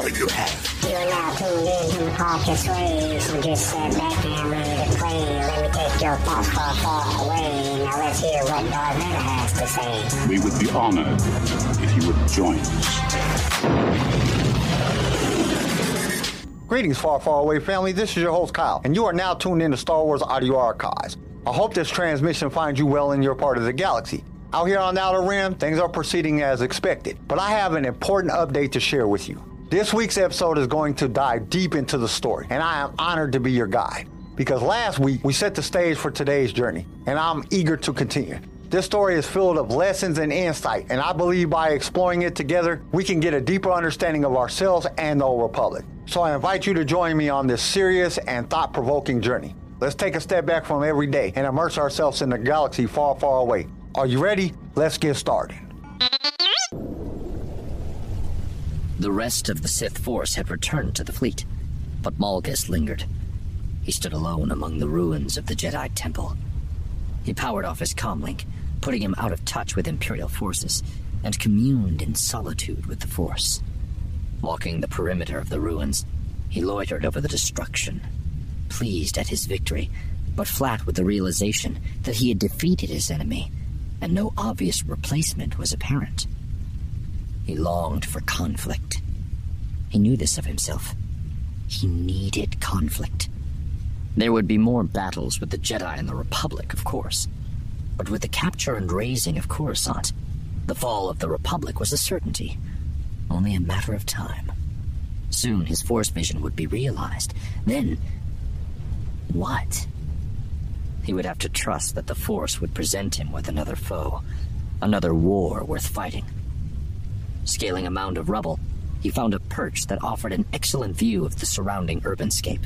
all you have. You are now tuned in to the podcast Ray, so just sit back and ready to play. Let me take your thoughts far, far away. Now let's hear what Darth Vader has to say. We would be honored if you would join us. Greetings, far, far away family. This is your host, Kyle, and you are now tuned in to Star Wars Audio Archives. I hope this transmission finds you well in your part of the galaxy. Out here on the Outer Rim, things are proceeding as expected, but I have an important update to share with you. This week's episode is going to dive deep into the story, and I am honored to be your guide. Because last week we set the stage for today's journey, and I'm eager to continue. This story is filled of lessons and insight, and I believe by exploring it together, we can get a deeper understanding of ourselves and the Old Republic. So I invite you to join me on this serious and thought provoking journey. Let's take a step back from every day and immerse ourselves in a galaxy far, far away. Are you ready? Let's get started. The rest of the Sith force had returned to the fleet, but Malgus lingered. He stood alone among the ruins of the Jedi Temple. He powered off his comlink, putting him out of touch with Imperial forces, and communed in solitude with the Force. Walking the perimeter of the ruins, he loitered over the destruction, pleased at his victory, but flat with the realization that he had defeated his enemy, and no obvious replacement was apparent. He longed for conflict. He knew this of himself. He needed conflict. There would be more battles with the Jedi and the Republic, of course. But with the capture and razing of Coruscant, the fall of the Republic was a certainty. Only a matter of time. Soon his Force vision would be realized. Then. What? He would have to trust that the Force would present him with another foe, another war worth fighting. Scaling a mound of rubble, he found a perch that offered an excellent view of the surrounding urbanscape.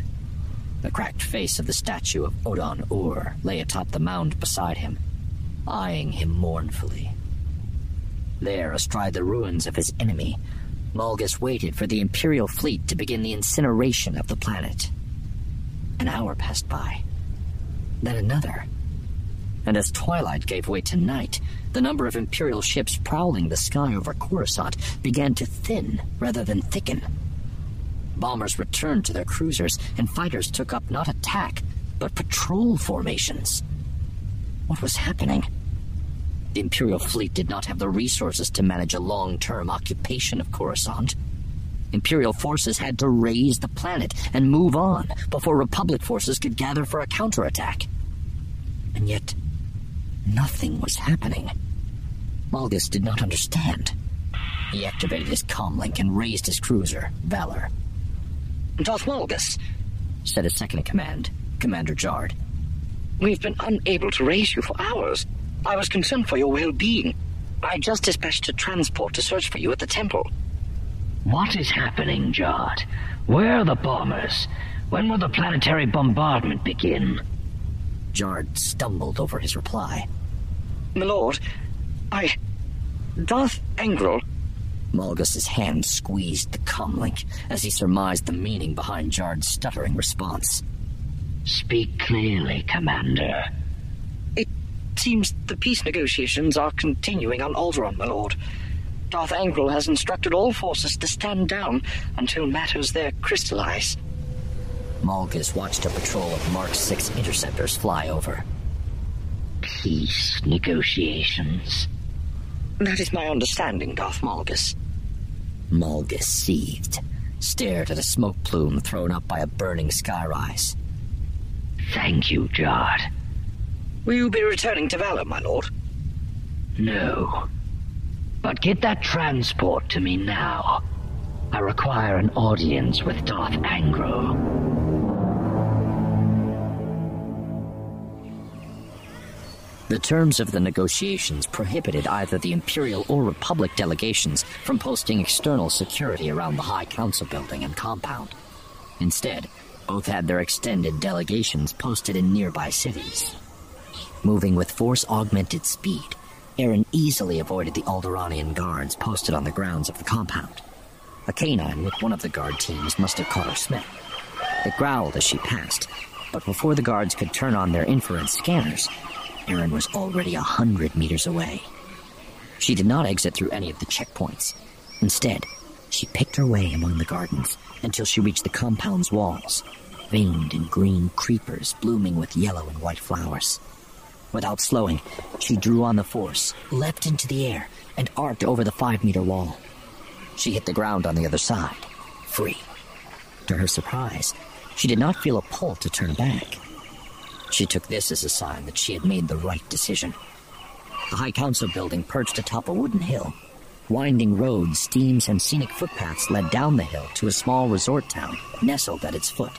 The cracked face of the statue of Odan-Urr lay atop the mound beside him, eyeing him mournfully. There, astride the ruins of his enemy, Malgus waited for the Imperial fleet to begin the incineration of the planet. An hour passed by, then another. And as twilight gave way to night, the number of Imperial ships prowling the sky over Coruscant began to thin rather than thicken. Bombers returned to their cruisers, and fighters took up not attack, but patrol formations. What was happening? The Imperial fleet did not have the resources to manage a long term occupation of Coruscant. Imperial forces had to raze the planet and move on before Republic forces could gather for a counterattack. And yet, nothing was happening. Malgus did not understand. He activated his comlink and raised his cruiser, Valor. Darth Malgus, said his second in command, Commander Jard. We've been unable to raise you for hours. I was concerned for your well-being. I just dispatched a transport to search for you at the temple. What is happening, Jard? Where are the bombers? When will the planetary bombardment begin? Jard stumbled over his reply. My lord, I. Darth Angral. Malgus's hand squeezed the comlink as he surmised the meaning behind Jard's stuttering response. Speak clearly, Commander. It seems the peace negotiations are continuing on Alderaan, my lord. Darth Angral has instructed all forces to stand down until matters there crystallize. Malgus watched a patrol of Mark 6 interceptors fly over. Peace negotiations. That is my understanding, Darth Malgus. Malgus seethed, stared at a smoke plume thrown up by a burning skyrise. Thank you, Jard. Will you be returning to Valor, my lord? No. But get that transport to me now. I require an audience with Darth Angral. The terms of the negotiations prohibited either the Imperial or Republic delegations from posting external security around the High Council building and compound. Instead, both had their extended delegations posted in nearby cities. Moving with force augmented speed, Aryn easily avoided the Alderaanian guards posted on the grounds of the compound. A canine with one of the guard teams must have caught her smell. It growled as she passed, but before the guards could turn on their infrared scanners, Aryn was already a hundred meters away. She did not exit through any of the checkpoints. Instead, She picked her way among the gardens until she reached the compound's walls, veined in green creepers blooming with yellow and white flowers. Without slowing, she drew on the force, leapt into the air, and arced over the five meter wall. She hit the ground on the other side, free. To her surprise, she did not feel a pull to turn back. She took this as a sign that she had made the right decision. The High Council building perched atop a wooden hill. Winding roads, steams, and scenic footpaths led down the hill to a small resort town nestled at its foot.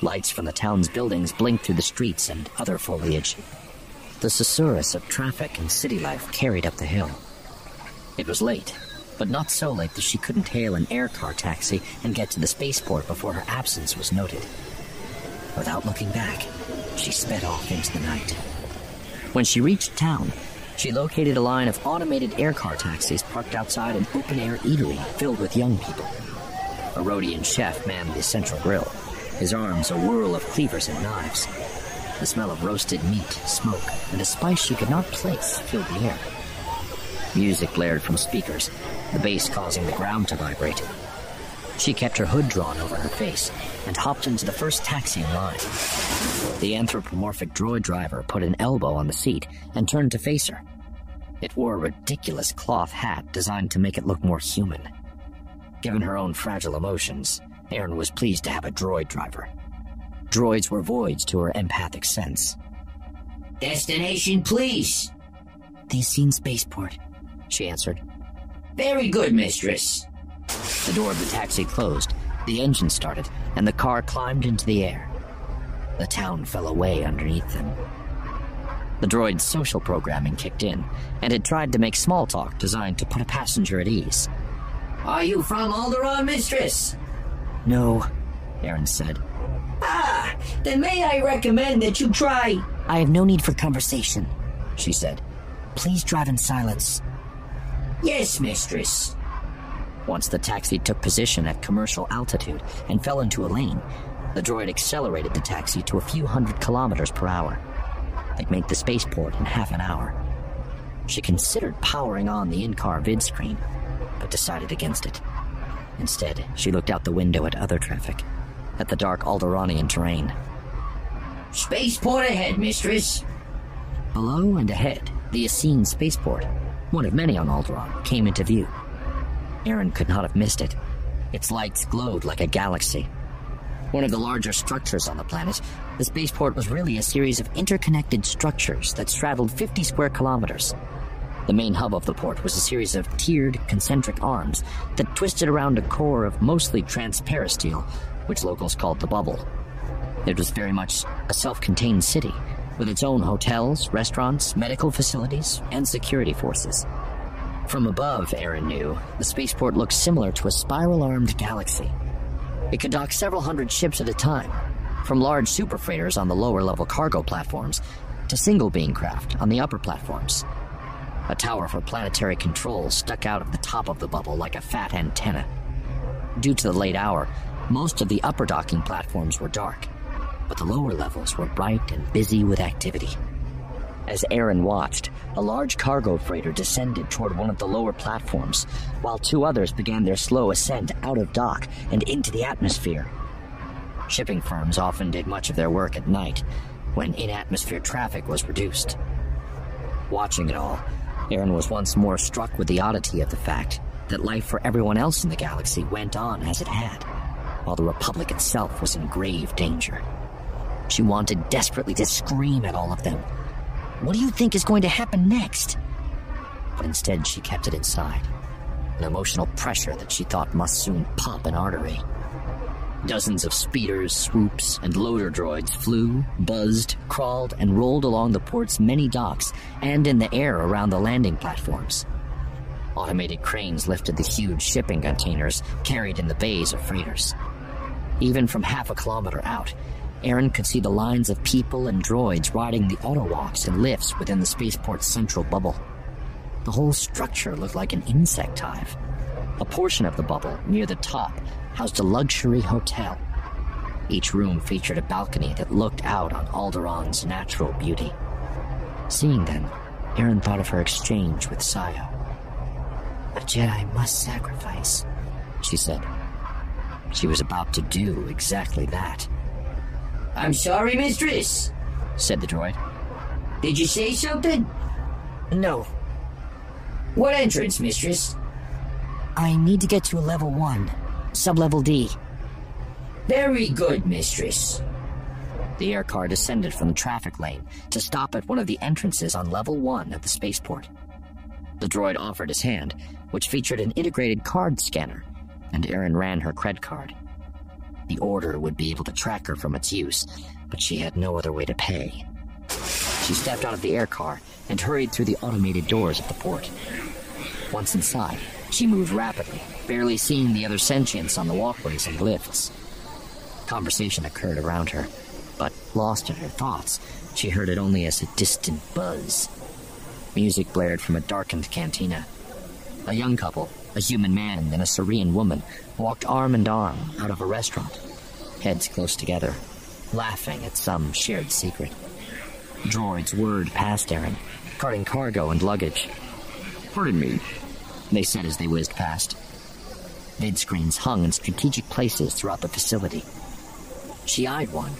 Lights from the town's buildings blinked through the streets and other foliage. The susurrus of traffic and city life carried up the hill. It was late, but not so late that she couldn't hail an air car taxi and get to the spaceport before her absence was noted. Without looking back, she sped off into the night. When she reached town, she located a line of automated air car taxis parked outside an open air eatery filled with young people. A Rodian chef manned the central grill, his arms a whirl of cleavers and knives. The smell of roasted meat, smoke, and a spice she could not place filled the air. Music blared from speakers, the bass causing the ground to vibrate. She kept her hood drawn over her face and hopped into the first taxi in line. The anthropomorphic droid driver put an elbow on the seat and turned to face her. It wore a ridiculous cloth hat designed to make it look more human. Given her own fragile emotions, Aryn was pleased to have a droid driver. Droids were voids to her empathic sense. Destination, please. The seen spaceport, she answered. Very good, mistress. The door of the taxi closed, the engine started, and the car climbed into the air. The town fell away underneath them. The droid's social programming kicked in, and it tried to make small talk designed to put a passenger at ease. Are you from Alderaan, mistress? No, Aryn said. Ah, then may I recommend that you try. I have no need for conversation, she said. Please drive in silence. Yes, mistress. Once the taxi took position at commercial altitude and fell into a lane, the droid accelerated the taxi to a few hundred kilometers per hour. They'd make the spaceport in half an hour. She considered powering on the in car vid screen, but decided against it. Instead, she looked out the window at other traffic, at the dark Alderaanian terrain. Spaceport ahead, mistress. Below and ahead, the Esseene spaceport, one of many on Alderaan, came into view. Aryn could not have missed it. Its lights glowed like a galaxy. One of the larger structures on the planet, the spaceport was really a series of interconnected structures that straddled 50 square kilometers. The main hub of the port was a series of tiered concentric arms that twisted around a core of mostly transparisteel, which locals called the bubble. It was very much a self contained city, with its own hotels, restaurants, medical facilities, and security forces. From above, Aryn knew, the spaceport looked similar to a spiral armed galaxy. It could dock several hundred ships at a time, from large super freighters on the lower level cargo platforms to single being craft on the upper platforms. A tower for planetary control stuck out of the top of the bubble like a fat antenna. Due to the late hour, most of the upper docking platforms were dark, but the lower levels were bright and busy with activity. As Aryn watched, a large cargo freighter descended toward one of the lower platforms, while two others began their slow ascent out of dock and into the atmosphere. Shipping firms often did much of their work at night, when in atmosphere traffic was reduced. Watching it all, Aryn was once more struck with the oddity of the fact that life for everyone else in the galaxy went on as it had, while the Republic itself was in grave danger. She wanted desperately to scream at all of them what do you think is going to happen next? But instead, she kept it inside. An emotional pressure that she thought must soon pop an artery. Dozens of speeders, swoops, and loader droids flew, buzzed, crawled, and rolled along the port's many docks and in the air around the landing platforms. Automated cranes lifted the huge shipping containers carried in the bays of freighters. Even from half a kilometer out, Aryn could see the lines of people and droids riding the autowalks and lifts within the spaceport's central bubble. The whole structure looked like an insect hive. A portion of the bubble, near the top, housed a luxury hotel. Each room featured a balcony that looked out on Alderaan's natural beauty. Seeing them, Aryn thought of her exchange with Sayo. A Jedi must sacrifice, she said. She was about to do exactly that. I'm sorry, mistress, said the droid. Did you say something? No. What entrance, mistress? I need to get to a level 1, sublevel D. Very good, mistress. The air car descended from the traffic lane to stop at one of the entrances on level 1 at the spaceport. The droid offered his hand, which featured an integrated card scanner, and Aryn ran her cred card. The order would be able to track her from its use, but she had no other way to pay. She stepped out of the air car and hurried through the automated doors of the port. Once inside, she moved rapidly, barely seeing the other sentients on the walkways and lifts. Conversation occurred around her, but lost in her thoughts, she heard it only as a distant buzz. Music blared from a darkened cantina. A young couple, a human man and a Cerean woman, walked arm in arm out of a restaurant, heads close together, laughing at some shared secret. Droids whirred past Aryn, carting cargo and luggage. Pardon me, they said as they whizzed past. Vid screens hung in strategic places throughout the facility. She eyed one,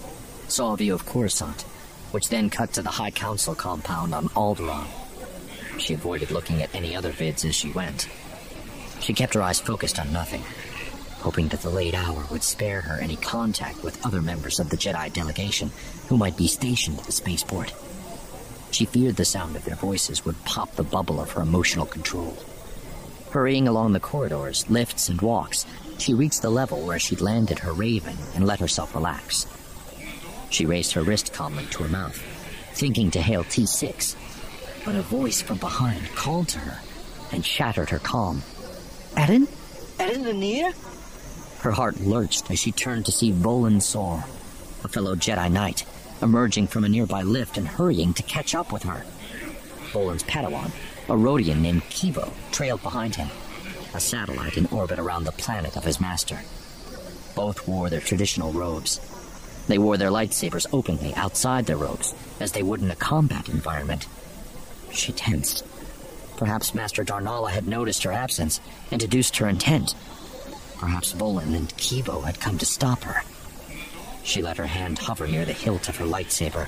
saw a view of Coruscant, which then cut to the High Council compound on Alderaan. She avoided looking at any other vids as she went. She kept her eyes focused on nothing, hoping that the late hour would spare her any contact with other members of the Jedi delegation who might be stationed at the spaceport. She feared the sound of their voices would pop the bubble of her emotional control. Hurrying along the corridors, lifts, and walks, she reached the level where she'd landed her raven and let herself relax. She raised her wrist calmly to her mouth, thinking to hail T6, but a voice from behind called to her and shattered her calm. Eden? Eden Anir? Her heart lurched as she turned to see Volan Sor, a fellow Jedi Knight, emerging from a nearby lift and hurrying to catch up with her. Volan's Padawan, a Rodian named Kivo, trailed behind him, a satellite in orbit around the planet of his master. Both wore their traditional robes. They wore their lightsabers openly outside their robes, as they would in a combat environment. She tensed. Perhaps Master Darnala had noticed her absence and deduced her intent. Perhaps Volan and Kibo had come to stop her. She let her hand hover near the hilt of her lightsaber.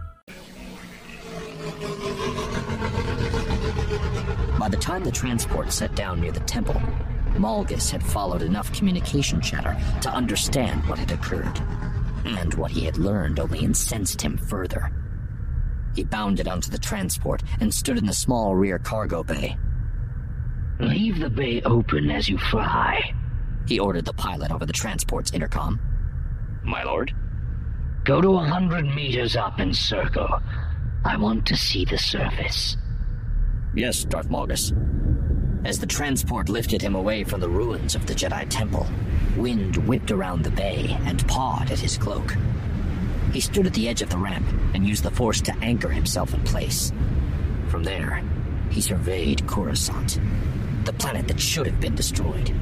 By the time the transport set down near the temple, Malgus had followed enough communication chatter to understand what had occurred, and what he had learned only incensed him further. He bounded onto the transport and stood in the small rear cargo bay. Leave the bay open as you fly, he ordered the pilot over the transport's intercom. My lord? Go to a hundred meters up and circle. I want to see the surface. Yes, Darth Malgus. As the transport lifted him away from the ruins of the Jedi Temple, wind whipped around the bay and pawed at his cloak. He stood at the edge of the ramp and used the Force to anchor himself in place. From there, he surveyed Coruscant, the planet that should have been destroyed.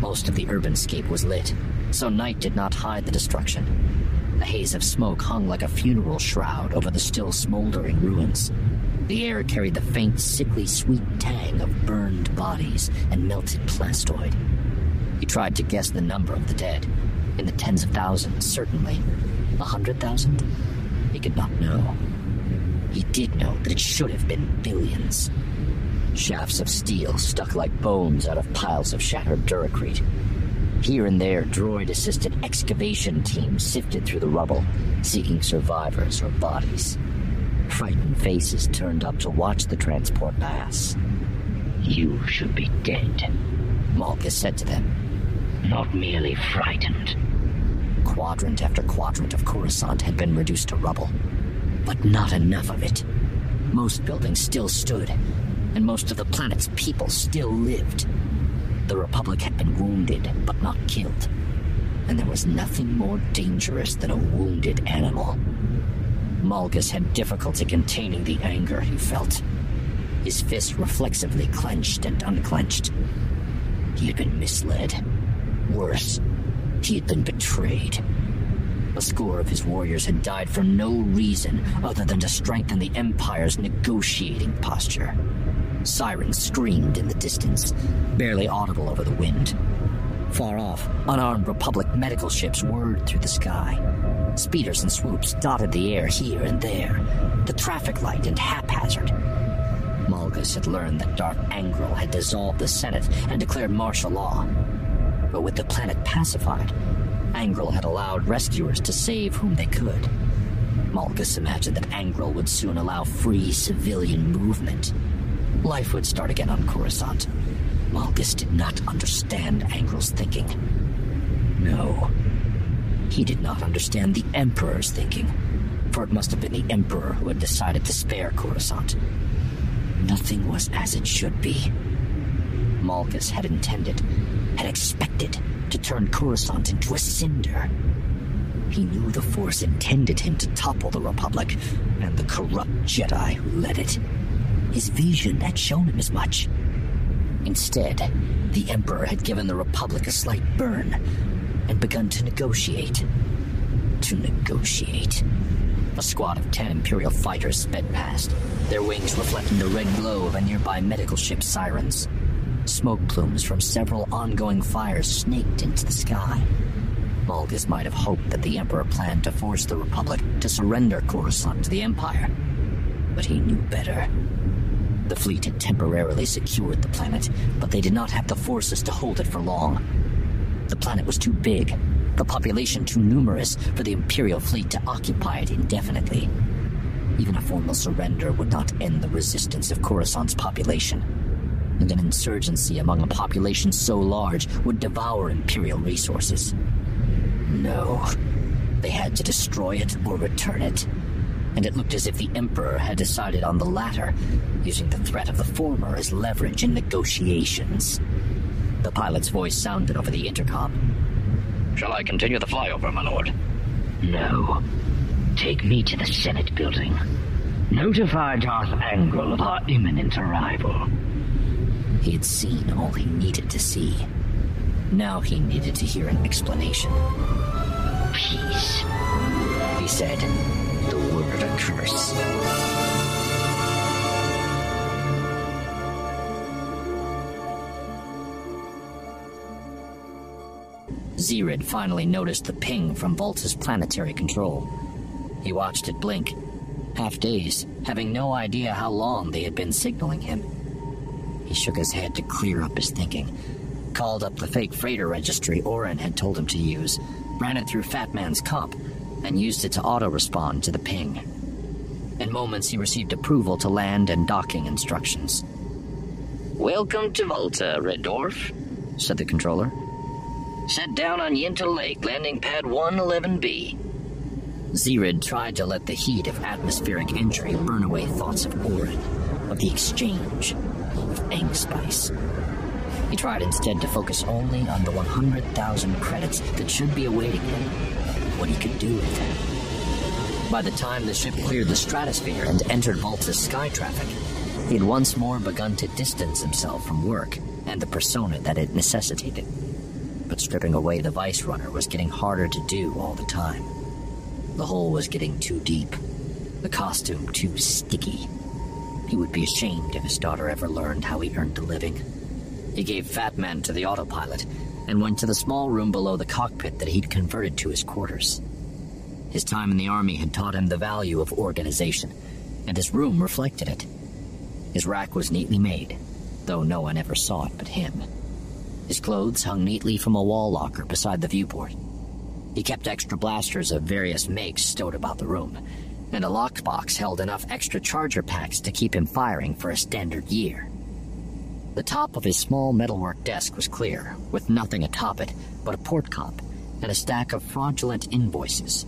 Most of the urban scape was lit, so night did not hide the destruction. A haze of smoke hung like a funeral shroud over the still smoldering ruins. The air carried the faint, sickly sweet tang of burned bodies and melted plastoid. He tried to guess the number of the dead. In the tens of thousands, certainly. A hundred thousand? He could not know. He did know that it should have been billions. Shafts of steel stuck like bones out of piles of shattered duracrete. Here and there, droid assisted excavation teams sifted through the rubble, seeking survivors or bodies. Frightened faces turned up to watch the transport pass. You should be dead, Malgus said to them. Not merely frightened. Quadrant after quadrant of Coruscant had been reduced to rubble, but not enough of it. Most buildings still stood, and most of the planet's people still lived. The Republic had been wounded, but not killed. And there was nothing more dangerous than a wounded animal. Malgus had difficulty containing the anger he felt. His fist reflexively clenched and unclenched. He had been misled. Worse, he had been betrayed. A score of his warriors had died for no reason other than to strengthen the Empire's negotiating posture. Sirens screamed in the distance, barely audible over the wind. Far off, unarmed Republic medical ships whirred through the sky. Speeders and swoops dotted the air here and there, the traffic light and haphazard. Malgus had learned that Darth Angral had dissolved the Senate and declared martial law. But with the planet pacified, Angral had allowed rescuers to save whom they could. Malgus imagined that Angral would soon allow free civilian movement. Life would start again on Coruscant. Malgus did not understand Angral's thinking. No. He did not understand the Emperor's thinking, for it must have been the Emperor who had decided to spare Coruscant. Nothing was as it should be. Malgus had intended, had expected, to turn Coruscant into a cinder. He knew the Force intended him to topple the Republic and the corrupt Jedi who led it. His vision had shown him as much. Instead, the Emperor had given the Republic a slight burn and begun to negotiate. To negotiate. A squad of ten Imperial fighters sped past, their wings reflecting the red glow of a nearby medical ship's sirens. Smoke plumes from several ongoing fires snaked into the sky. Malgus might have hoped that the Emperor planned to force the Republic to surrender Coruscant to the Empire. But he knew better. The fleet had temporarily secured the planet, but they did not have the forces to hold it for long. The planet was too big, the population too numerous for the Imperial fleet to occupy it indefinitely. Even a formal surrender would not end the resistance of Coruscant's population. And an insurgency among a population so large would devour Imperial resources. No. They had to destroy it or return it. And it looked as if the Emperor had decided on the latter, using the threat of the former as leverage in negotiations. The pilot's voice sounded over the intercom. Shall I continue the flyover, my lord? No. Take me to the Senate building. Notify Darth Angral of our imminent arrival. He had seen all he needed to see. Now he needed to hear an explanation. Peace, he said, a curse. Zeerid finally noticed the ping from Vulta's planetary control. He watched it blink, half dazed, having no idea how long they had been signaling him. He shook his head to clear up his thinking, called up the fake freighter registry Orin had told him to use, ran it through Fat Man's comp, and used it to auto-respond to the ping. In moments, he received approval to land and docking instructions. Welcome to Vulta, Red Dwarf, said the controller. Set down on Yinta Lake, landing pad 111B. Zeerid tried to let the heat of atmospheric entry burn away thoughts of Orin, of the exchange, of Engspice. He tried instead to focus only on the 100,000 credits that should be awaiting him, what he could do with them. By the time the ship cleared the stratosphere and entered Vulta's sky traffic, he had once more begun to distance himself from work and the persona that it necessitated. But stripping away the Vice Runner was getting harder to do all the time. The hole was getting too deep, the costume too sticky. He would be ashamed if his daughter ever learned how he earned a living. He gave Fat Man to the autopilot and went to the small room below the cockpit that he'd converted to his quarters. His time in the army had taught him the value of organization, and his room reflected it. His rack was neatly made, though no one ever saw it but him. His clothes hung neatly from a wall locker beside the viewport. He kept extra blasters of various makes stowed about the room, and a lockbox held enough extra charger packs to keep him firing for a standard year. The top of his small metalwork desk was clear, with nothing atop it but a port comp and a stack of fraudulent invoices.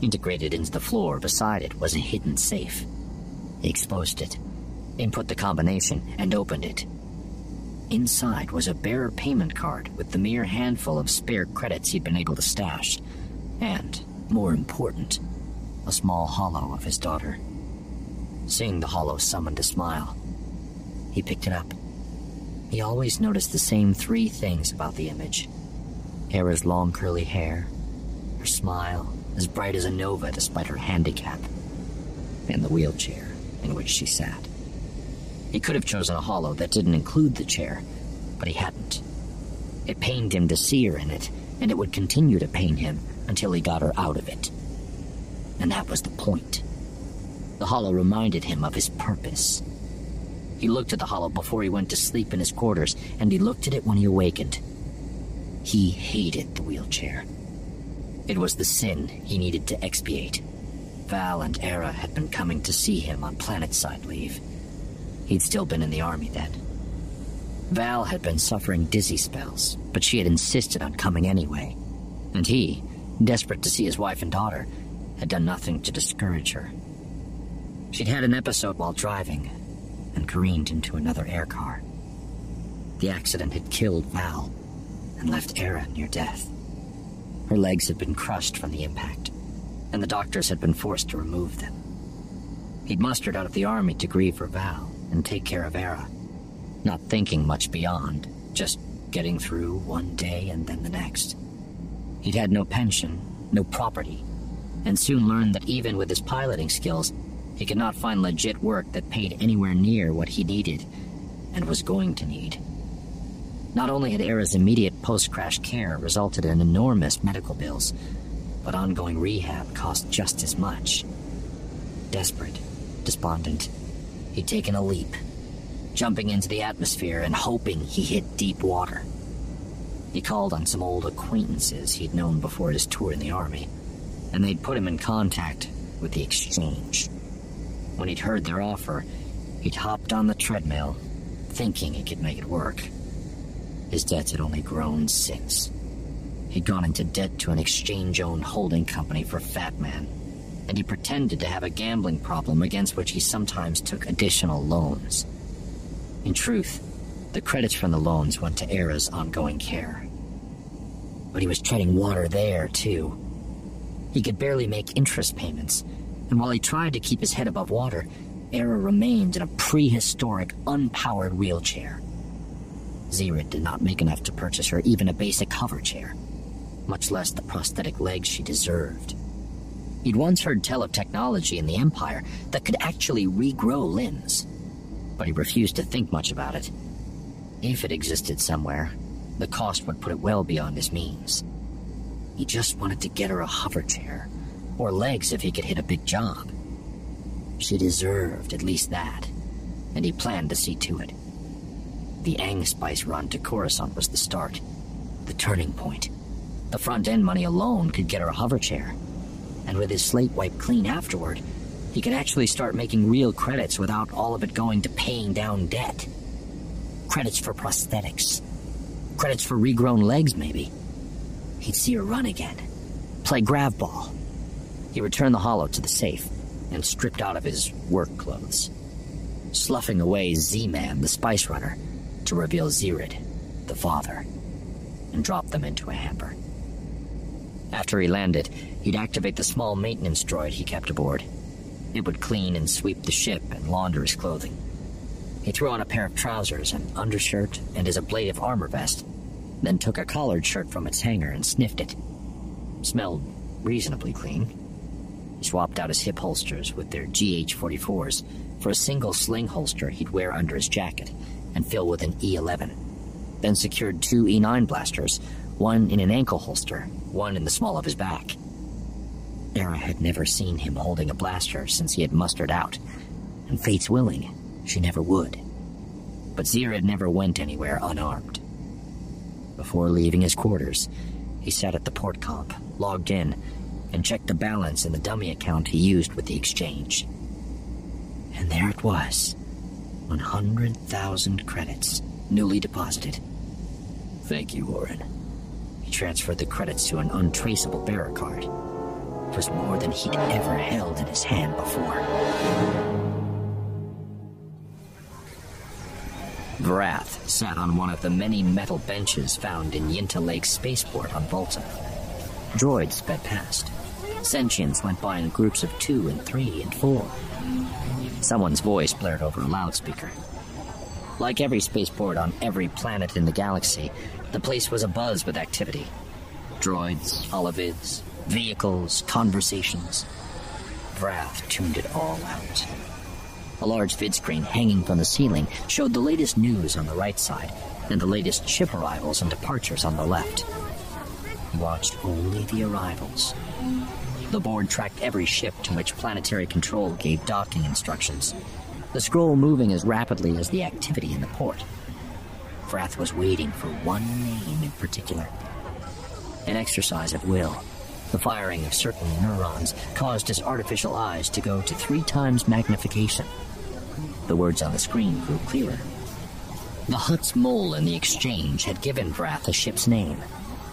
Integrated into the floor beside it was a hidden safe. He exposed it. input the combination, and opened it. Inside was a bearer payment card with the mere handful of spare credits he'd been able to stash. And, more important, a small holo of his daughter. Seeing the holo summoned a smile. He picked it up. He always noticed the same three things about the image Hera's long curly hair, her smile, as bright as a nova despite her handicap, and the wheelchair in which she sat. He could have chosen a holo that didn't include the chair, but he hadn't. It pained him to see her in it, and it would continue to pain him until he got her out of it. And that was the point. The holo reminded him of his purpose. He looked at the holo before he went to sleep in his quarters, and he looked at it when he awakened. He hated the wheelchair. It was the sin he needed to expiate. Val and Era had been coming to see him on planetside leave. He'd still been in the army then. Val had been suffering dizzy spells, but she had insisted on coming anyway. And he, desperate to see his wife and daughter, had done nothing to discourage her. She'd had an episode while driving and careened into another air car. The accident had killed Val and left Era near death. Her legs had been crushed from the impact, and the doctors had been forced to remove them. He'd mustered out of the army to grieve for Val and take care of Era, not thinking much beyond, just getting through one day and then the next. He'd had no pension, no property, and soon learned that even with his piloting skills, he could not find legit work that paid anywhere near what he needed and was going to need. Not only had Era's immediate post crash care resulted in enormous medical bills, but ongoing rehab cost just as much. Desperate, despondent, he'd taken a leap, jumping into the atmosphere and hoping he hit deep water. He called on some old acquaintances he'd known before his tour in the army, and they'd put him in contact with the exchange. When he'd heard their offer, he'd hopped on the treadmill, thinking he could make it work. His debts had only grown since. He'd gone into debt to an exchange owned holding company for Fat Man, and he pretended to have a gambling problem against which he sometimes took additional loans. In truth, the credits from the loans went to Era's ongoing care. But he was treading water there, too. He could barely make interest payments, and while he tried to keep his head above water, Era remained in a prehistoric, unpowered wheelchair. Zeerid did not make enough to purchase her even a basic hover chair, much less the prosthetic legs she deserved. He'd once heard tell of technology in the Empire that could actually regrow limbs, but he refused to think much about it. If it existed somewhere, the cost would put it well beyond his means. He just wanted to get her a hover chair, or legs if he could hit a big job. She deserved at least that, and he planned to see to it. The Engspice run to Coruscant was the start, the turning point. The front end money alone could get her a hover chair, and with his slate wiped clean afterward, he could actually start making real credits without all of it going to paying down debt. Credits for prosthetics. Credits for regrown legs, maybe. He'd see her run again. Play grav ball. He returned the holo to the safe and stripped out of his work clothes, sloughing away Z-Man, the spice runner, to reveal Zeerid, the father, and dropped them into a hamper. After he landed, he'd activate the small maintenance droid he kept aboard. It would clean and sweep the ship and launder his clothing. He threw on a pair of trousers, an undershirt, and his ablative armor vest, then took a collared shirt from its hanger and sniffed it. Smelled reasonably clean. He swapped out his hip holsters with their GH 44s for a single sling holster he'd wear under his jacket and fill with an E 11. Then secured two E 9 blasters, one in an ankle holster, one in the small of his back. Era had never seen him holding a blaster since he had mustered out, and fate's willing, she never would. But Zeerid never went anywhere unarmed. Before leaving his quarters, he sat at the port comp, logged in, and checked the balance in the dummy account he used with the exchange. And there it was 100,000 credits, newly deposited. Thank you, Warren. He transferred the credits to an untraceable bearer card. It was more than he'd ever held in his hand before. Vrath sat on one of the many metal benches found in Yinta Lake spaceport on Vulta. Droids sped past. Sentients went by in groups of two and three and four. Someone's voice blared over a loudspeaker. Like every spaceport on every planet in the galaxy, the place was abuzz with activity. Droids, holovids, vehicles, conversations. Vrath tuned it all out. A large vidscreen hanging from the ceiling showed the latest news on the right side and the latest ship arrivals and departures on the left. He watched only the arrivals. The board tracked every ship to which planetary control gave docking instructions, the scroll moving as rapidly as the activity in the port. Vrath was waiting for one name in particular. An exercise of will. The firing of certain neurons caused his artificial eyes to go to three times magnification. The words on the screen grew clearer. The Hutt's mole in the exchange had given Vrath a ship's name,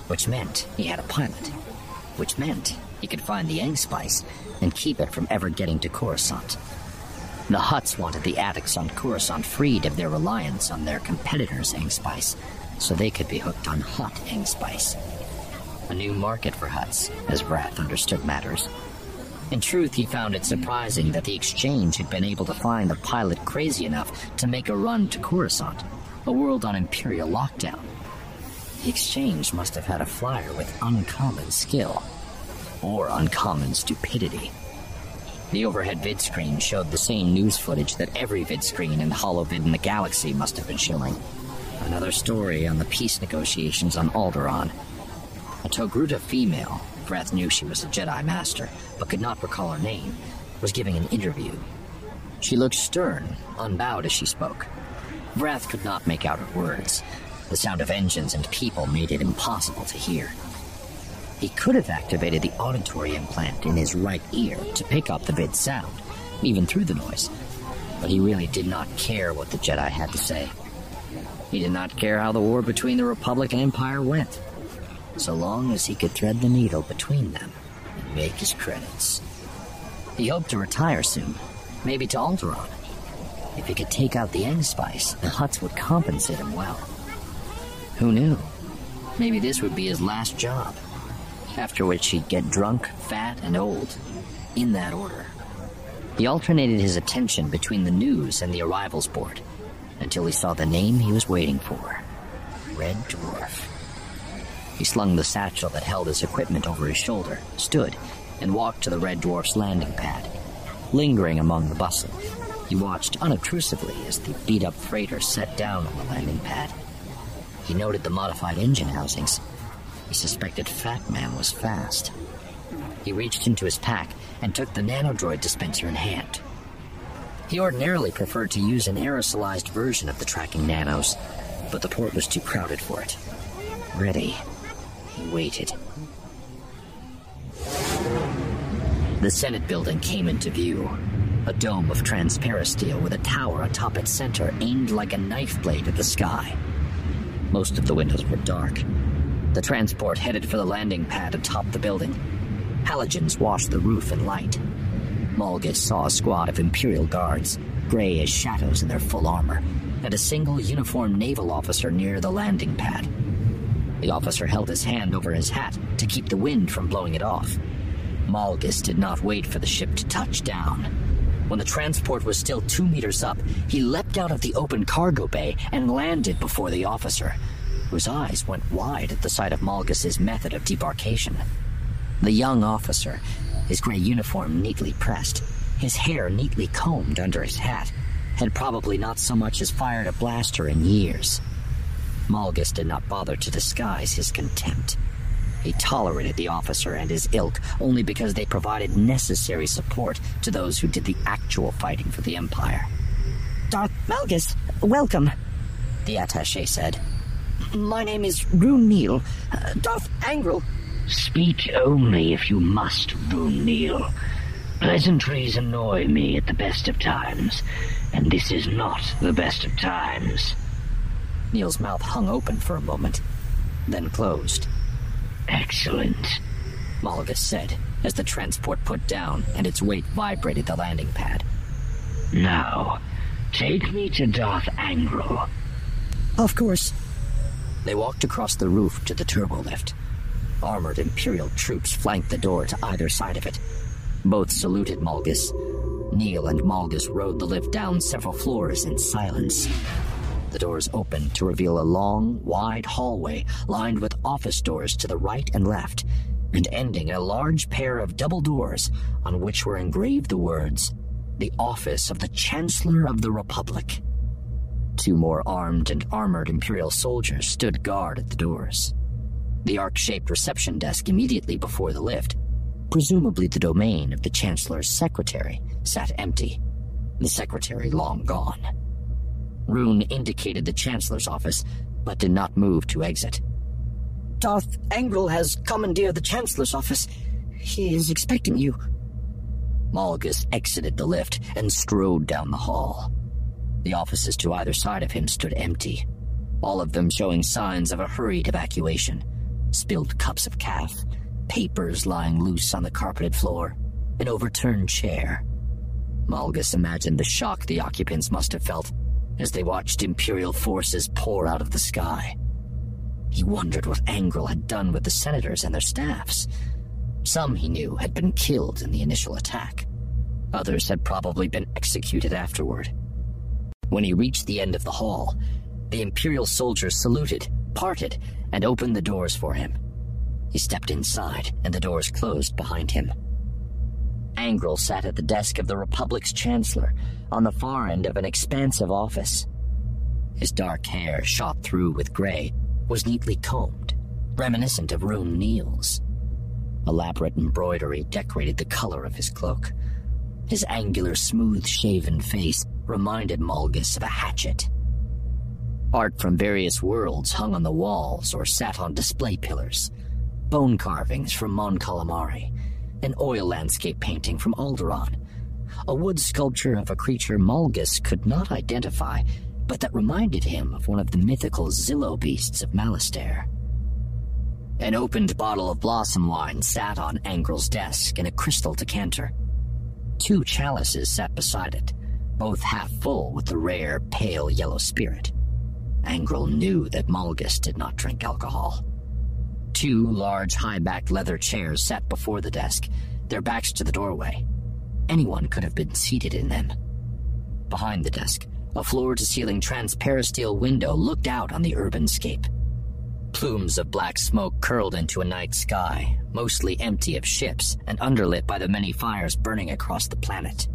which meant he had a pilot, which meant he could find the Engspice and keep it from ever getting to Coruscant. The Hutts wanted the addicts on Coruscant freed of their reliance on their competitors' Engspice, so they could be hooked on Hutt Engspice. A new market for Hutts, as Vrath understood matters. In truth, he found it surprising that the Exchange had been able to find the pilot crazy enough to make a run to Coruscant, a world on Imperial lockdown. The Exchange must have had a flyer with uncommon skill, or uncommon stupidity. The overhead vidscreen showed the same news footage that every vid vidscreen and holovid in the galaxy must have been showing. Another story on the peace negotiations on Alderaan. A Togruta female, Vrath knew she was a Jedi Master, but could not recall her name, was giving an interview. She looked stern, unbowed as she spoke. Vrath could not make out her words. The sound of engines and people made it impossible to hear. He could have activated the auditory implant in his right ear to pick up the vid sound, even through the noise. But he really did not care what the Jedi had to say. He did not care how the war between the Republic and Empire went, so long as he could thread the needle between them and make his credits. He hoped to retire soon, maybe to Alderaan. If he could take out the Engspice, the Hutts would compensate him well. Who knew? Maybe this would be his last job after which he'd get drunk, fat, and old. In that order. He alternated his attention between the news and the arrivals board until he saw the name he was waiting for Red Dwarf. He slung the satchel that held his equipment over his shoulder, stood, and walked to the Red Dwarf's landing pad. Lingering among the bustle, he watched unobtrusively as the beat up freighter set down on the landing pad. He noted the modified engine housings he suspected Fat Man was fast. He reached into his pack and took the nanodroid dispenser in hand. He ordinarily preferred to use an aerosolized version of the tracking nanos, but the port was too crowded for it. Ready, he waited. The Senate building came into view. A dome of transparent steel with a tower atop its center aimed like a knife blade at the sky. Most of the windows were dark, the transport headed for the landing pad atop the building. Halogens washed the roof in light. Malgus saw a squad of Imperial guards, gray as shadows in their full armor, and a single uniformed naval officer near the landing pad. The officer held his hand over his hat to keep the wind from blowing it off. Malgus did not wait for the ship to touch down. When the transport was still two meters up, he leapt out of the open cargo bay and landed before the officer, whose eyes went wide at the sight of Malgus's method of debarkation. The young officer, his gray uniform neatly pressed, his hair neatly combed under his hat, had probably not so much as fired a blaster in years. Malgus did not bother to disguise his contempt. He tolerated the officer and his ilk only because they provided necessary support to those who did the actual fighting for the Empire. Darth Malgus, welcome, the attache said. My name is Rune Neal. Uh, Darth Angral. Speak only if you must, Rune Neal. Pleasantries annoy me at the best of times, and this is not the best of times. Neal's mouth hung open for a moment, then closed. Excellent, Malgus said, as the transport put down and its weight vibrated the landing pad. Now, take me to Darth Angral. Of course. They walked across the roof to the turbo lift. Armored Imperial troops flanked the door to either side of it. Both saluted Malgus. Neil and Malgus rode the lift down several floors in silence. The doors opened to reveal a long, wide hallway lined with office doors to the right and left, and ending in a large pair of double doors on which were engraved the words, The Office of the Chancellor of the Republic. Two more armed and armored Imperial soldiers stood guard at the doors. The arc shaped reception desk immediately before the lift, presumably the domain of the Chancellor's secretary, sat empty, the secretary long gone. Rune indicated the Chancellor's office, but did not move to exit. Darth Angral has commandeered the Chancellor's office. He is expecting you. Malgus exited the lift and strode down the hall. The offices to either side of him stood empty, all of them showing signs of a hurried evacuation. Spilled cups of caf, papers lying loose on the carpeted floor, an overturned chair. Malgus imagined the shock the occupants must have felt as they watched Imperial forces pour out of the sky. He wondered what Angral had done with the senators and their staffs. Some, he knew, had been killed in the initial attack. Others had probably been executed afterward. When he reached the end of the hall, the Imperial soldiers saluted, parted, and opened the doors for him. He stepped inside, and the doors closed behind him. Angral sat at the desk of the Republic's Chancellor, on the far end of an expansive office. His dark hair, shot through with gray, was neatly combed, reminiscent of Rune Neil's. Elaborate embroidery decorated the color of his cloak. His angular, smooth-shaven face reminded Malgus of a hatchet. Art from various worlds hung on the walls or sat on display pillars. Bone carvings from Mon Calamari, an oil landscape painting from Alderaan, a wood sculpture of a creature Malgus could not identify, but that reminded him of one of the mythical Zillo beasts of Malastare. An opened bottle of blossom wine sat on Angral's desk in a crystal decanter. Two chalices sat beside it, both half full with the rare, pale yellow spirit. Angral knew that Malgus did not drink alcohol. Two large, high backed leather chairs sat before the desk, their backs to the doorway. Anyone could have been seated in them. Behind the desk, a floor to ceiling transparisteel window looked out on the urban scape. Plumes of black smoke curled into a night sky, mostly empty of ships and underlit by the many fires burning across the planet.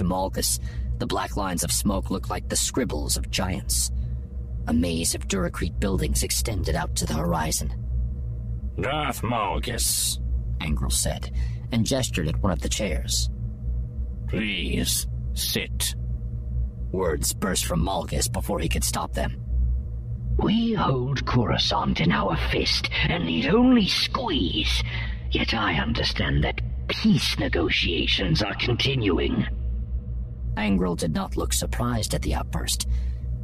To Malgus, the black lines of smoke looked like the scribbles of giants. A maze of Duracrete buildings extended out to the horizon. Darth Malgus, Angral said, and gestured at one of the chairs. Please, sit. Words burst from Malgus before he could stop them. We hold Coruscant in our fist and need only squeeze. Yet I understand that peace negotiations are continuing. Angral did not look surprised at the outburst.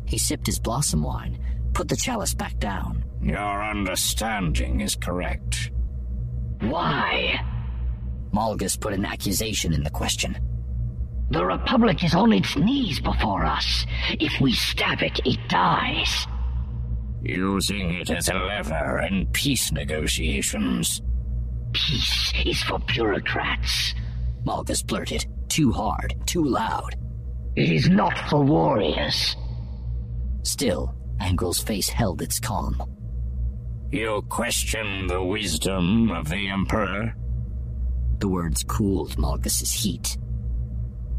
He sipped his blossom wine, put the chalice back down. Your understanding is correct. Why? Malgus put an accusation in the question. The Republic is on its knees before us. If we stab it, it dies. Using it as a lever in peace negotiations. Peace is for bureaucrats. Malgus blurted, too hard, too loud. It is not for warriors. Still, Angral's face held its calm. You question the wisdom of the Emperor? The words cooled Malgus's heat.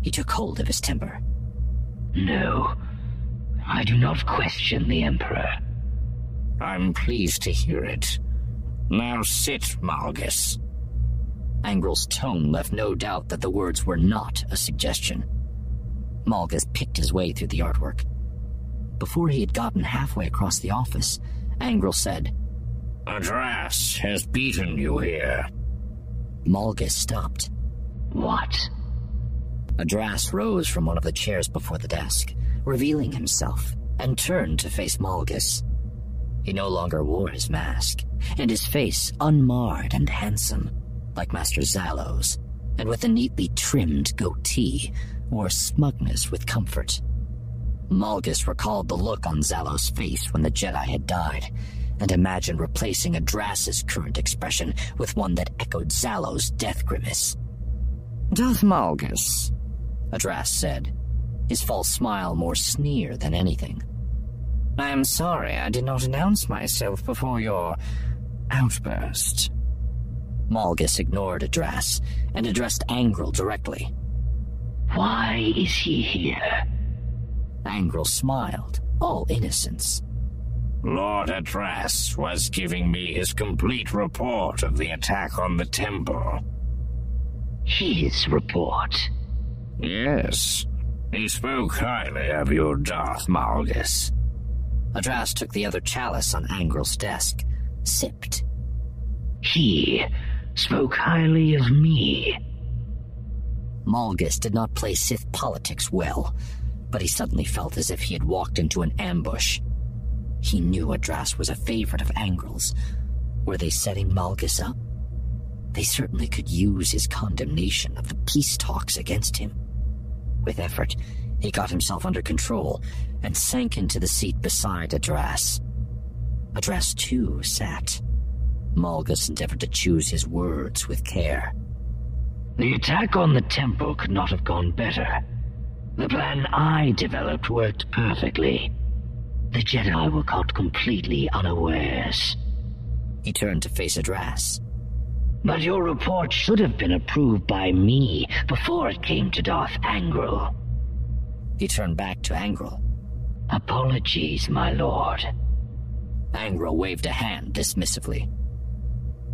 He took hold of his temper. No, I do not question the Emperor. I'm pleased to hear it. Now sit, Malgus. Angral's tone left no doubt that the words were not a suggestion. Malgus picked his way through the artwork. Before he had gotten halfway across the office, Angral said, Adraas has beaten you here. Malgus stopped. What? Adraas rose from one of the chairs before the desk, revealing himself, and turned to face Malgus. He no longer wore his mask, and his face unmarred and handsome, like Master Zallow's, and with a neatly trimmed goatee, wore smugness with comfort. Malgus recalled the look on Zallow's face when the Jedi had died, and imagined replacing Adraas's current expression with one that echoed Zallow's death grimace. Darth Malgus, Adraas said, his false smile more sneer than anything. I am sorry I did not announce myself before your outburst. Malgus ignored Adraas and addressed Angral directly. Why is he here? Angral smiled, all innocence. Lord Adraas was giving me his complete report of the attack on the temple. His report? Yes. He spoke highly of your Darth Malgus. Adraas took the other chalice on Angral's desk, sipped. He spoke highly of me. Malgus did not play Sith politics well, but he suddenly felt as if he had walked into an ambush. He knew Adraas was a favorite of Angral's. Were they setting Malgus up? They certainly could use his condemnation of the peace talks against him. With effort, he got himself under control and sank into the seat beside Adraas. Adraas, too, sat. Malgus endeavored to choose his words with care. The attack on the temple could not have gone better. The plan I developed worked perfectly. The Jedi were caught completely unawares. He turned to face Adraas. But your report should have been approved by me before it came to Darth Angral. He turned back to Angral. Apologies, my lord. Angral waved a hand dismissively.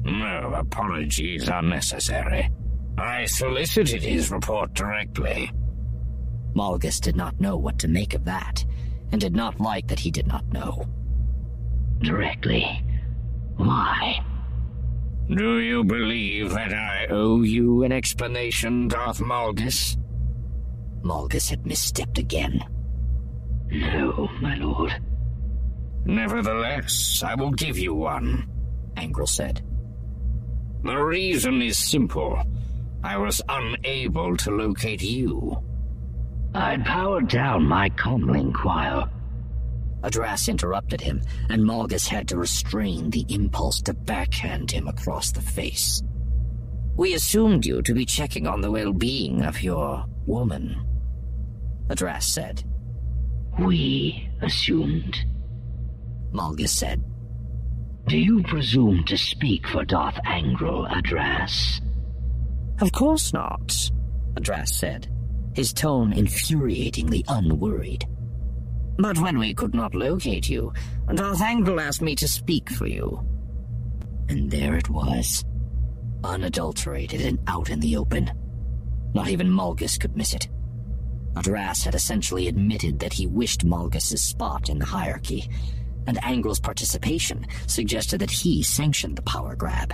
No apologies are necessary. I solicited his report directly. Malgus did not know what to make of that, and did not like that he did not know. Directly? Why? Do you believe that I owe you an explanation, Darth Malgus? Malgus had misstepped again. No, my lord. Nevertheless, I will give you one, Angral said. The reason is simple. I was unable to locate you. I'd powered down my comlink while. Adraas interrupted him, and Malgus had to restrain the impulse to backhand him across the face. We assumed you to be checking on the well-being of your woman, Adraas said. We assumed, Malgus said. Do you presume to speak for Darth Angral, Adraas? Of course not, Adraas said, his tone infuriatingly unworried. But when we could not locate you, Darth Angral asked me to speak for you. And there it was, unadulterated and out in the open. Not even Malgus could miss it. Adraas had essentially admitted that he wished Malgus's spot in the hierarchy, and Angral's participation suggested that he sanctioned the power grab.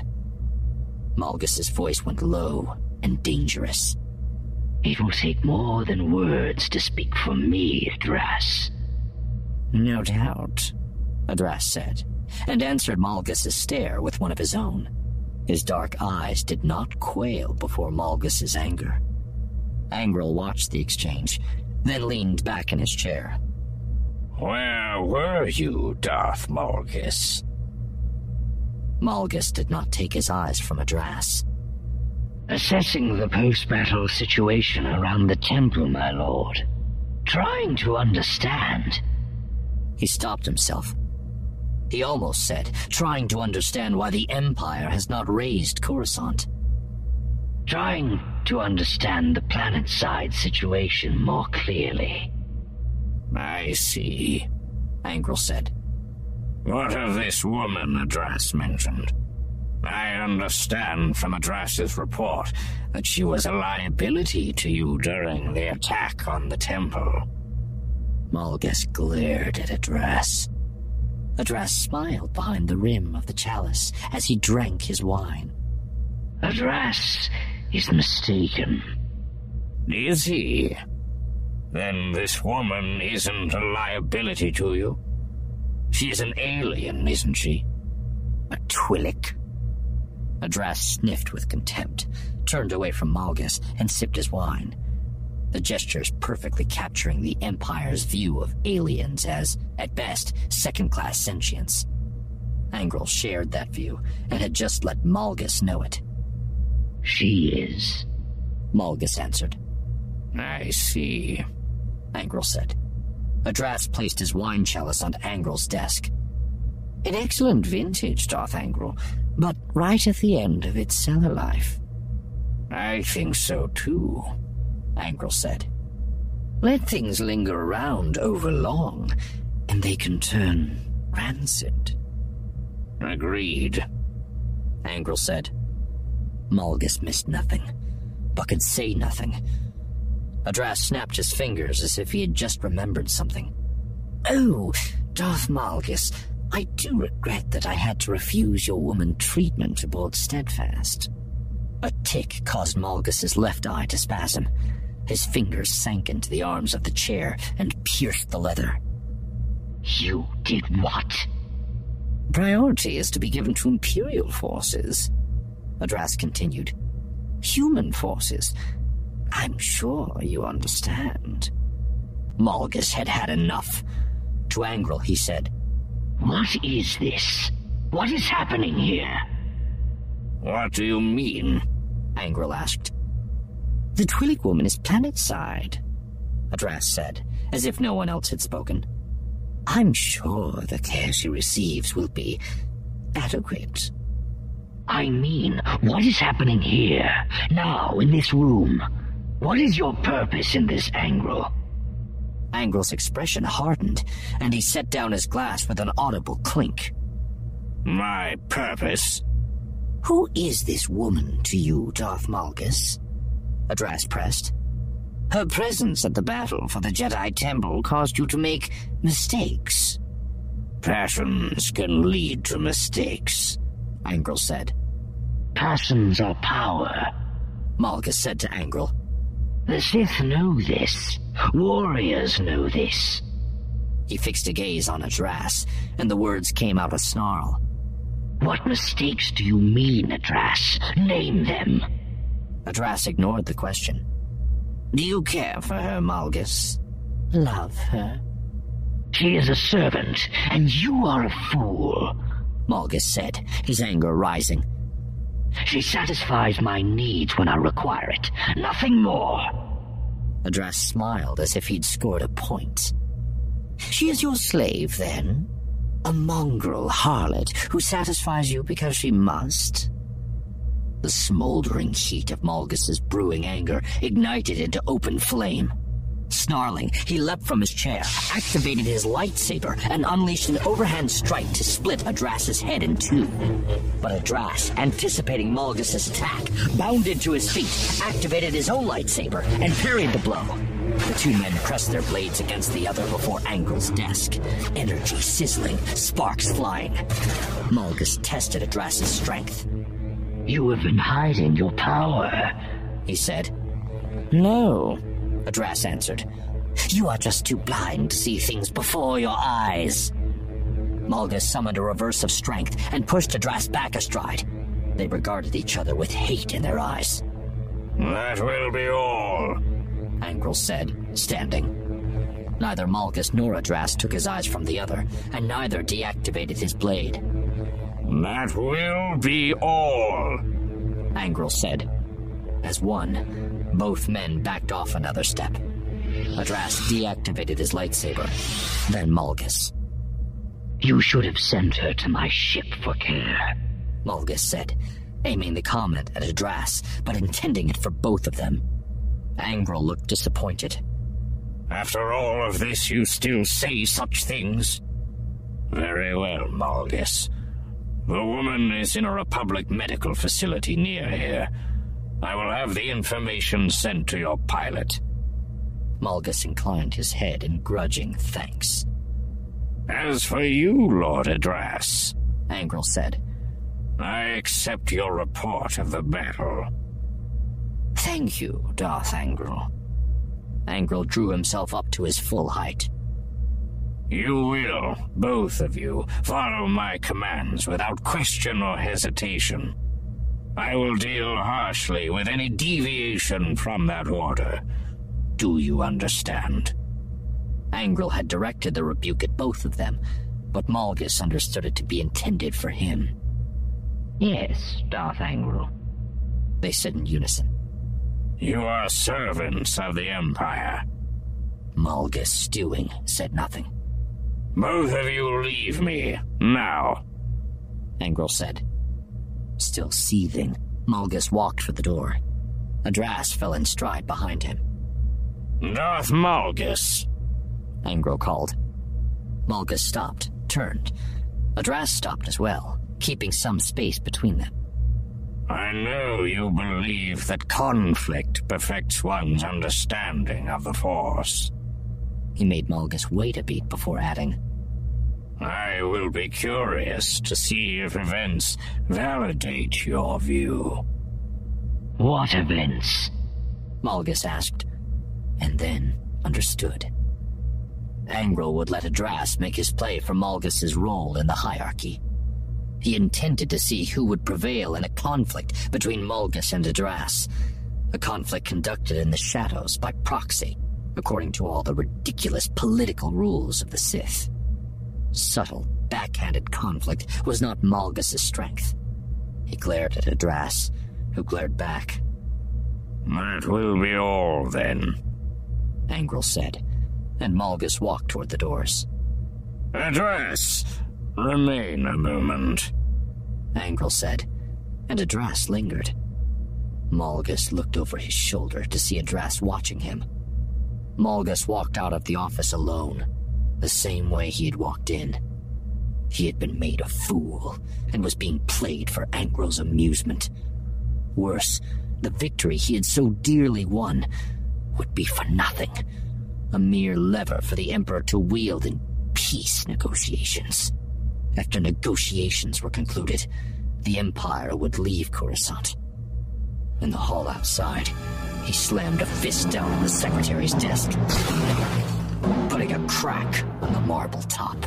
Malgus's voice went low and dangerous. It will take more than words to speak for me, Adraas. No doubt, Adraas said, and answered Malgus's stare with one of his own. His dark eyes did not quail before Malgus's anger. Angral watched the exchange, then leaned back in his chair. Where were you, Darth Malgus? Malgus did not take his eyes from Adraas. Assessing the post-battle situation around the temple, my lord. Trying to understand. He stopped himself. He almost said, trying to understand why the Empire has not razed Coruscant. Trying to understand the planet-side situation more clearly. I see, Angral said. What of this woman Adraas mentioned? I understand from Adraas's report that she was a liability to you during the attack on the temple. Malgus glared at Adraas. Adraas smiled behind the rim of the chalice as he drank his wine. Adraas is mistaken. Is he? Then this woman isn't a liability to you. She is an alien, isn't she? A Twi'lek. Adraas sniffed with contempt, turned away from Malgus, and sipped his wine. the gestures perfectly capturing the Empire's view of aliens as, at best, second class sentients. Angral shared that view and had just let Malgus know it. She is, Malgus answered. I see, Angral said. Adraas placed his wine chalice on Angral's desk. An excellent vintage, Darth Angral, but right at the end of its cellar life. I think so too, Angral said. Let things linger around over long, and they can turn rancid. Agreed, Angral said. Malgus missed nothing, but could say nothing. Adraas snapped his fingers as if he had just remembered something. Oh, Darth Malgus, I do regret that I had to refuse your woman treatment aboard Steadfast. A tick caused Malgus's left eye to spasm. His fingers sank into the arms of the chair and pierced the leather. You did what? Priority is to be given to Imperial forces, Adraas continued. Human forces. I'm sure you understand. Malgus had had enough. To Angral, he said, What is this? What is happening here? What do you mean? Angral asked. The Twi'lek woman is planet-side, Adraas said, as if no one else had spoken. I'm sure the care she receives will be adequate. I mean, what is happening here, now, in this room? What is your purpose in this, Angral? Angral's expression hardened, and he set down his glass with an audible clink. My purpose? Who is this woman to you, Darth Malgus? Adraas pressed. Her presence at the battle for the Jedi Temple caused you to make mistakes. Passions can lead to mistakes, Angral said. Passions are power, Malgus said to Angral. The Sith know this. Warriors know this. He fixed a gaze on Adraas, and the words came out a snarl. What mistakes do you mean, Adraas? Name them. Adraas ignored the question. Do you care for her, Malgus? Love her? She is a servant, and you are a fool, Malgus said, his anger rising. She satisfies my needs when I require it, nothing more. Adraas smiled as if he'd scored a point. She is your slave, then? A mongrel harlot who satisfies you because she must? The smoldering heat of Malgus's brewing anger ignited into open flame. Snarling, he leapt from his chair, activated his lightsaber, and unleashed an overhand strike to split Adraas's head in two. But Adraas, anticipating Malgus's attack, bounded to his feet, activated his own lightsaber, and parried the blow. The two men pressed their blades against the other before Angral's desk, energy sizzling, sparks flying. Malgus tested Adraas's strength. You have been hiding your power, he said. No, Adraas answered. You are just too blind to see things before your eyes. Malgus summoned a reverse of strength and pushed Adraas back a stride. They regarded each other with hate in their eyes. That will be all, Angral said, standing. Neither Malgus nor Adraas took his eyes from the other, and neither deactivated his blade. That will be all, Angral said. As one, both men backed off another step. Adraas deactivated his lightsaber, then Malgus. You should have sent her to my ship for care, Malgus said, aiming the comment at Adraas, but intending it for both of them. Angral looked disappointed. After all of this, you still say such things? Very well, Malgus. The woman is in a Republic medical facility near here. I will have the information sent to your pilot. Malgus inclined his head in grudging thanks. As for you, Lord Adraas, Angral said, I accept your report of the battle. Thank you, Darth Angral. Angral drew himself up to his full height. You will, both of you, follow my commands without question or hesitation. I will deal harshly with any deviation from that order. Do you understand? Angral had directed the rebuke at both of them, but Malgus understood it to be intended for him. Yes, Darth Angral. They said in unison. You are servants of the Empire. Malgus, stewing, said nothing. Both of you leave me, now. Angral said. Still seething, Malgus walked for the door. Adraas fell in stride behind him. Darth Malgus, Angral called. Malgus stopped, turned. Adraas stopped as well, keeping some space between them. I know you believe that conflict perfects one's understanding of the Force. He made Malgus wait a beat before adding, I will be curious to see if events validate your view. What events? Malgus asked, and then understood. Angral would let Adraas make his play for Malgus's role in the hierarchy. He intended to see who would prevail in a conflict between Malgus and Adraas, a conflict conducted in the shadows by proxy, according to all the ridiculous political rules of the Sith. Subtle, backhanded conflict was not Malgus's strength. He glared at Adraas, who glared back. That will be all, then, Angral said, and Malgus walked toward the doors. Adraas, remain a moment, Angral said, and Adraas lingered. Malgus looked over his shoulder to see Adraas watching him. Malgus walked out of the office alone, the same way he had walked in. He had been made a fool and was being played for Angral's amusement. Worse, the victory he had so dearly won would be for nothing. A mere lever for the Emperor to wield in peace negotiations. After negotiations were concluded, the Empire would leave Coruscant. In the hall outside, he slammed a fist down on the secretary's desk, crack on the marble top.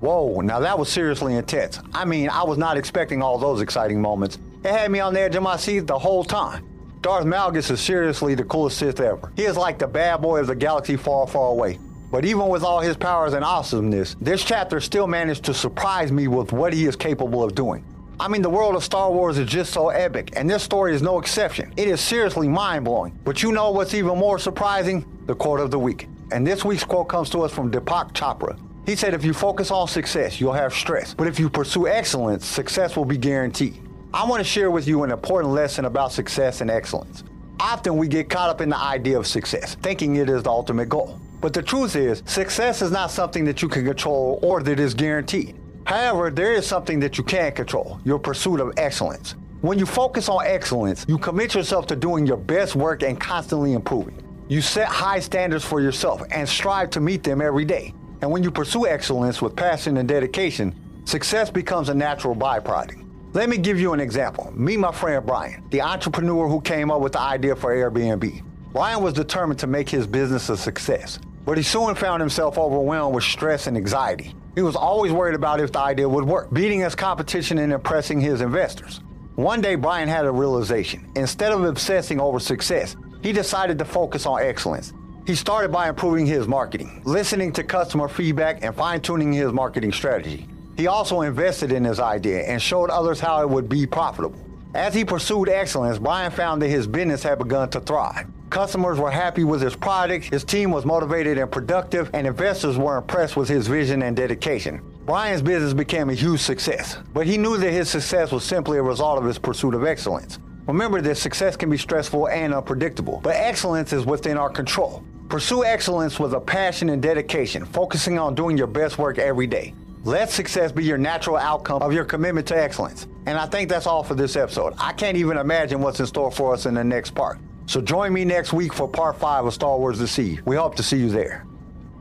Whoa, now that was seriously intense. I mean, I was not expecting all those exciting moments. It had me on the edge of my seat the whole time. Darth Malgus is seriously the coolest Sith ever. He is like the bad boy of the galaxy far, far away. But even with all his powers and awesomeness, this chapter still managed to surprise me with what he is capable of doing. I mean, the world of Star Wars is just so epic, and this story is no exception. It is seriously mind blowing. But you know what's even more surprising? The quote of the week. And this week's quote comes to us from Deepak Chopra. He said, If you focus on success, you'll have stress. But if you pursue excellence, success will be guaranteed. I want to share with you an important lesson about success and excellence. Often we get caught up in the idea of success, thinking it is the ultimate goal. But the truth is, success is not something that you can control or that is guaranteed. However, there is something that you can control your pursuit of excellence. When you focus on excellence, you commit yourself to doing your best work and constantly improving. You set high standards for yourself and strive to meet them every day. And when you pursue excellence with passion and dedication, success becomes a natural byproduct. Let me give you an example. Meet my friend Brian, the entrepreneur who came up with the idea for Airbnb. Brian was determined to make his business a success, but he soon found himself overwhelmed with stress and anxiety. He was always worried about if the idea would work, beating his competition and impressing his investors. One day, Brian had a realization. Instead of obsessing over success, he decided to focus on excellence. He started by improving his marketing, listening to customer feedback, and fine tuning his marketing strategy. He also invested in his idea and showed others how it would be profitable. As he pursued excellence, Brian found that his business had begun to thrive. Customers were happy with his product, his team was motivated and productive, and investors were impressed with his vision and dedication. Brian's business became a huge success, but he knew that his success was simply a result of his pursuit of excellence. Remember that success can be stressful and unpredictable, but excellence is within our control. Pursue excellence with a passion and dedication, focusing on doing your best work every day. Let success be your natural outcome of your commitment to excellence. And I think that's all for this episode. I can't even imagine what's in store for us in the next part. So join me next week for part five of Star Wars The Sea. We hope to see you there.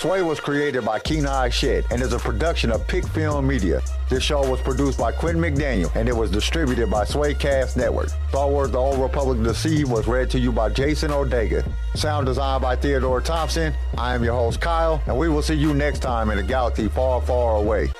Sway was created by Kenai Shed and is a production of Pick Film Media. This show was produced by Quentin McDaniel and it was distributed by Swaycast Network. Star Wars The Old Republic Deceived was read to you by Jason Odega. Sound designed by Theodore Thompson. I am your host, Kyle, and we will see you next time in a galaxy far, far away.